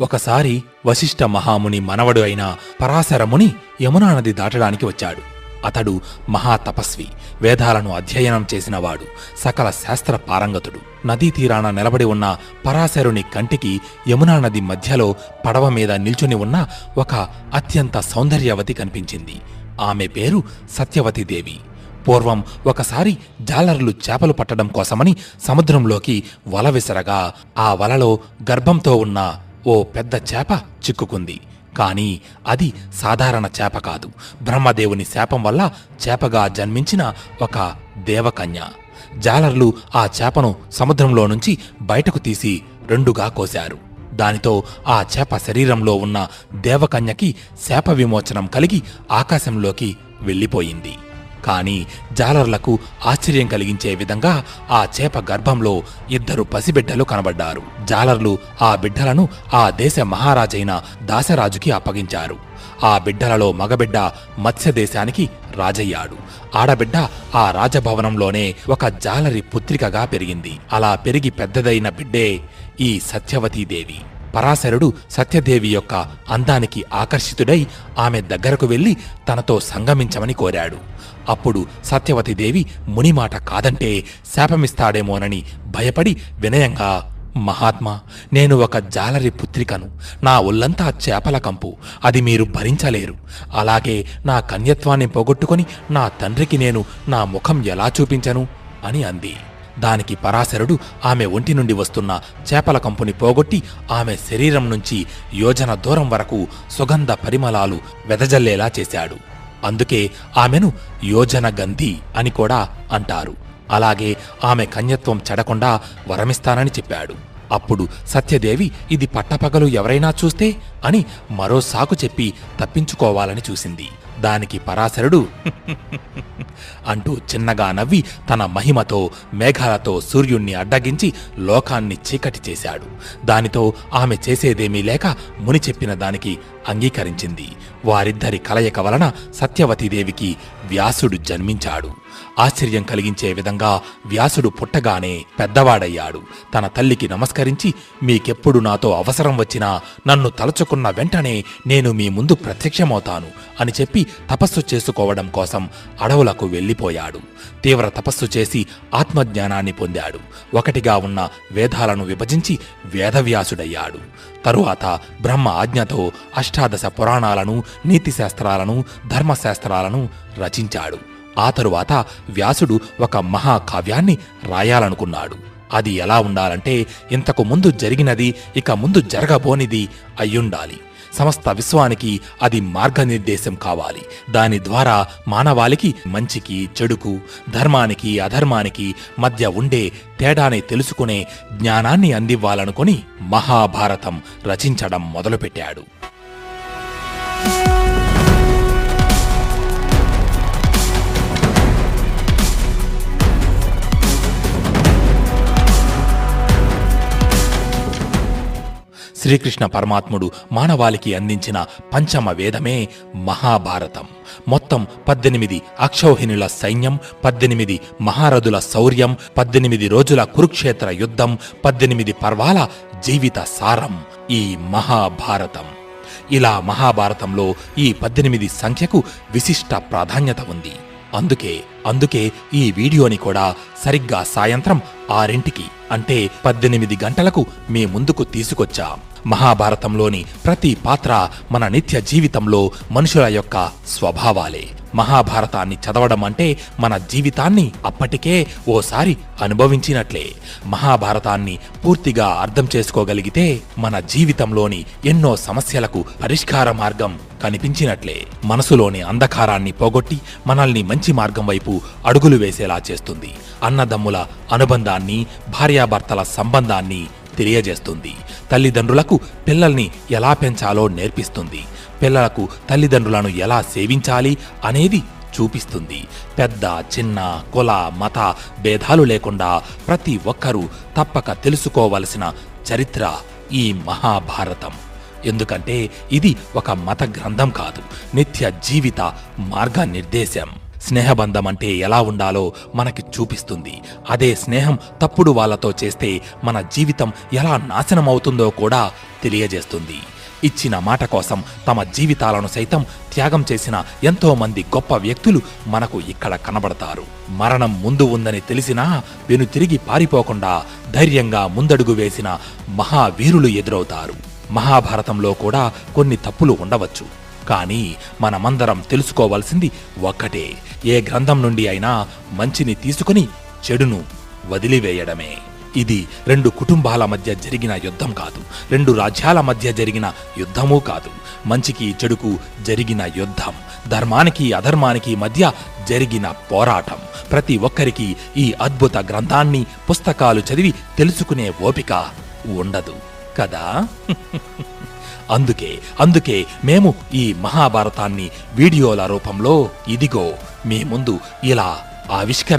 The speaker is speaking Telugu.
ఒకసారి వశిష్ఠ మహాముని మనవడు అయిన పరాశరముని యమునా నది దాటడానికి వచ్చాడు. అతడు మహాతపస్వి వేదాలను అధ్యయనం చేసినవాడు సకల శాస్త్ర పారంగతుడు. నదీ తీరాన నిలబడి ఉన్న పరాశరుని కంటికి యమునా నది మధ్యలో పడవ మీద నిల్చుని ఉన్న ఒక అత్యంత సౌందర్యవతి కనిపించింది. ఆమె పేరు సత్యవతీదేవి పూర్వం ఒకసారి జాలర్లు చేపలు పట్టడం కోసమని సముద్రంలోకి వల విసరగా ఆ వలలో గర్భంతో ఉన్న ఓ పెద్ద చేప చిక్కుకుంది. కానీ అది సాధారణ చేప కాదు. బ్రహ్మదేవుని శాపం వల్ల చేపగా జన్మించిన ఒక దేవకన్య. జాలర్లు ఆ చేపను సముద్రంలో నుంచి బయటకు తీసి రెండుగా కోశారు. దానితో ఆ చేప శరీరంలో ఉన్న దేవకన్యకి శాప విమోచనం కలిగి ఆకాశంలోకి వెళ్ళిపోయింది. కానీ జాలర్లకు ఆశ్చర్యం కలిగించే విధంగా ఆ చేప గర్భంలో ఇద్దరు పసిబిడ్డలు కనబడ్డారు. జాలర్లు ఆ బిడ్డలను ఆ దేశ మహారాజైన దాసరాజుకి అప్పగించారు. ఆ బిడ్డలలో మగబిడ్డ మత్స్య దేశానికి రాజయ్యాడు. ఆడబిడ్డ ఆ రాజభవనంలోనే ఒక జాలరి పుత్రికగా పెరిగింది. అలా పెరిగి పెద్దదైన బిడ్డే ఈ సత్యవతీదేవి పరాశరుడు సత్యదేవి యొక్క అందానికి ఆకర్షితుడై ఆమె దగ్గరకు వెళ్ళి తనతో సంగమించమని కోరాడు. అప్పుడు సత్యవతిదేవి ముని మాట కాదంటే శాపమిస్తాడేమోనని భయపడి వినయంగా మహాత్మా నేను ఒక జాలరి పుత్రికను. నా ఒళ్ళంతా చేపల కంపు. అది మీరు భరించలేరు. అలాగే నా కన్యత్వాన్ని పోగొట్టుకొని నా తండ్రికి నేను నా ముఖం ఎలా చూపించను? అని అంది. దానికి పరాశరుడు ఆమె ఒంటి నుండి వస్తున్న చేపల కంపుని పోగొట్టి ఆమె శరీరం నుంచి యోజన దూరం వరకు సుగంధ పరిమళాలు వెదజల్లేలా చేశాడు. అందుకే ఆమెను యోజన గంధి అని కూడా అంటారు. అలాగే ఆమె కన్యత్వం చెడకుండా వరమిస్తానని చెప్పాడు. అప్పుడు సత్యదేవి ఇది పట్టపగలు ఎవరైనా చూస్తే? అని మరో సాకు చెప్పి తప్పించుకోవాలని చూసింది. దానికి పరాశరుడు అంటూ చిన్నగా నవ్వి తన మహిమతో మేఘాలతో సూర్యుణ్ణి అడ్డగించి లోకాన్ని చీకటి చేశాడు దానితో ఆమె చేసేదేమీ లేక ముని చెప్పిన దానికి అంగీకరించింది వారిద్దరి కలయిక వలన సత్యవతీదేవికి వ్యాసుడు జన్మించాడు ఆశ్చర్యం కలిగించే విధంగా వ్యాసుడు పుట్టగానే పెద్దవాడయ్యాడు. తన తల్లికి నమస్కరించి మీకెప్పుడు నాతో అవసరం వచ్చినా నన్ను తలచుకున్న వెంటనే నేను మీ ముందు ప్రత్యక్షమవుతాను అని చెప్పి తపస్సు చేసుకోవడం కోసం అడవులకు వెళ్ళిపోయాడు. తీవ్ర తపస్సు చేసి ఆత్మజ్ఞానాన్ని పొందాడు. ఒకటిగా ఉన్న వేదాలను విభజించి వేదవ్యాసుడయ్యాడు. తరువాత బ్రహ్మ ఆజ్ఞతో అష్టాదశ పురాణాలను నీతిశాస్త్రాలను ధర్మశాస్త్రాలను రచించాడు. ఆ తరువాత వ్యాసుడు ఒక మహాకావ్యాన్ని రాయాలనుకున్నాడు. అది ఎలా ఉండాలంటే ఇంతకు ముందు జరిగినది ఇక ముందు జరగబోనిది అయ్యుండాలి. సమస్త విశ్వానికి అది మార్గనిర్దేశం కావాలి. దాని ద్వారా మానవాళికి మంచికి చెడుకు ధర్మానికి అధర్మానికి మధ్య ఉండే తేడాని తెలుసుకునే జ్ఞానాన్ని అందివ్వాలనుకొని మహాభారతం రచించడం మొదలుపెట్టాడు. శ్రీకృష్ణ పరమాత్ముడు మానవాళికి అందించిన పంచమ వేదమే మహాభారతం. మొత్తం పద్దెనిమిది అక్షౌహిణుల సైన్యం పద్దెనిమిది మహారథుల శౌర్యం పద్దెనిమిది రోజుల కురుక్షేత్ర యుద్ధం పద్దెనిమిది పర్వాల జీవిత సారం ఈ మహాభారతం. ఇలా మహాభారతంలో ఈ పద్దెనిమిది సంఖ్యకు విశిష్ట ప్రాధాన్యత ఉంది. అందుకే అందుకే ఈ వీడియోని కూడా సరిగ్గా సాయంత్రం ఆరింటికి అంటే పద్దెనిమిది గంటలకు మీ ముందుకు తీసుకొచ్చాం. మహాభారతంలోని ప్రతి పాత్ర మన నిత్య జీవితంలో మనుషుల యొక్క స్వభావాలే. మహాభారతాన్ని చదవడం అంటే మన జీవితాన్ని అప్పటికే ఓసారి అనుభవించినట్లే. మహాభారతాన్ని పూర్తిగా అర్థం చేసుకోగలిగితే మన జీవితంలోని ఎన్నో సమస్యలకు పరిష్కార మార్గం కనిపించినట్లే. మనసులోని అంధకారాన్ని పోగొట్టి మనల్ని మంచి మార్గం వైపు అడుగులు వేసేలా చేస్తుంది. అన్నదమ్ముల అనుబంధాన్ని భార్యాభర్తల సంబంధాన్ని తెలియజేస్తుంది. తల్లిదండ్రులకు పిల్లల్ని ఎలా పెంచాలో నేర్పిస్తుంది. పిల్లలకు తల్లిదండ్రులను ఎలా సేవించాలి అనేది చూపిస్తుంది. పెద్ద చిన్న కుల మత భేదాలు లేకుండా ప్రతి ఒక్కరూ తప్పక తెలుసుకోవలసిన చరిత్ర ఈ మహాభారతం. ఎందుకంటే ఇది ఒక మత గ్రంథం కాదు నిత్య జీవిత మార్గనిర్దేశం. స్నేహబంధం అంటే ఎలా ఉండాలో మనకి చూపిస్తుంది. అదే స్నేహం తప్పుడు వాళ్ళతో చేస్తే మన జీవితం ఎలా నాశనమవుతుందో కూడా తెలియజేస్తుంది. ఇచ్చిన మాట కోసం తమ జీవితాలను సైతం త్యాగం చేసిన ఎంతో మంది గొప్ప వ్యక్తులు మనకు ఇక్కడ కనబడతారు. మరణం ముందు ఉందని తెలిసినా వెను తిరిగి పారిపోకుండా ధైర్యంగా ముందడుగు వేసిన మహావీరులు ఎదురవుతారు. మహాభారతంలో కూడా కొన్ని తప్పులు ఉండవచ్చు. కానీ మనమందరం తెలుసుకోవాల్సింది ఒక్కటే. ఏ గ్రంథం నుండి అయినా మంచిని తీసుకుని చెడును వదిలివేయడమే. ఇది రెండు కుటుంబాల మధ్య జరిగిన యుద్ధం కాదు. రెండు రాజ్యాల మధ్య జరిగిన యుద్ధమూ కాదు. మంచికి చెడుకు జరిగిన యుద్ధం. ధర్మానికి అధర్మానికి మధ్య జరిగిన పోరాటం. ప్రతి ఒక్కరికి ఈ అద్భుత గ్రంథాన్ని పుస్తకాలు చదివి తెలుసుకునే ఓపిక ఉండదు. కదా? అందుకే అందుకే మేము ఈ మహాభారతాన్ని వీడియోల రూపంలో ఇదిగో మీ ముందు ఇలా ఆవిష్కరి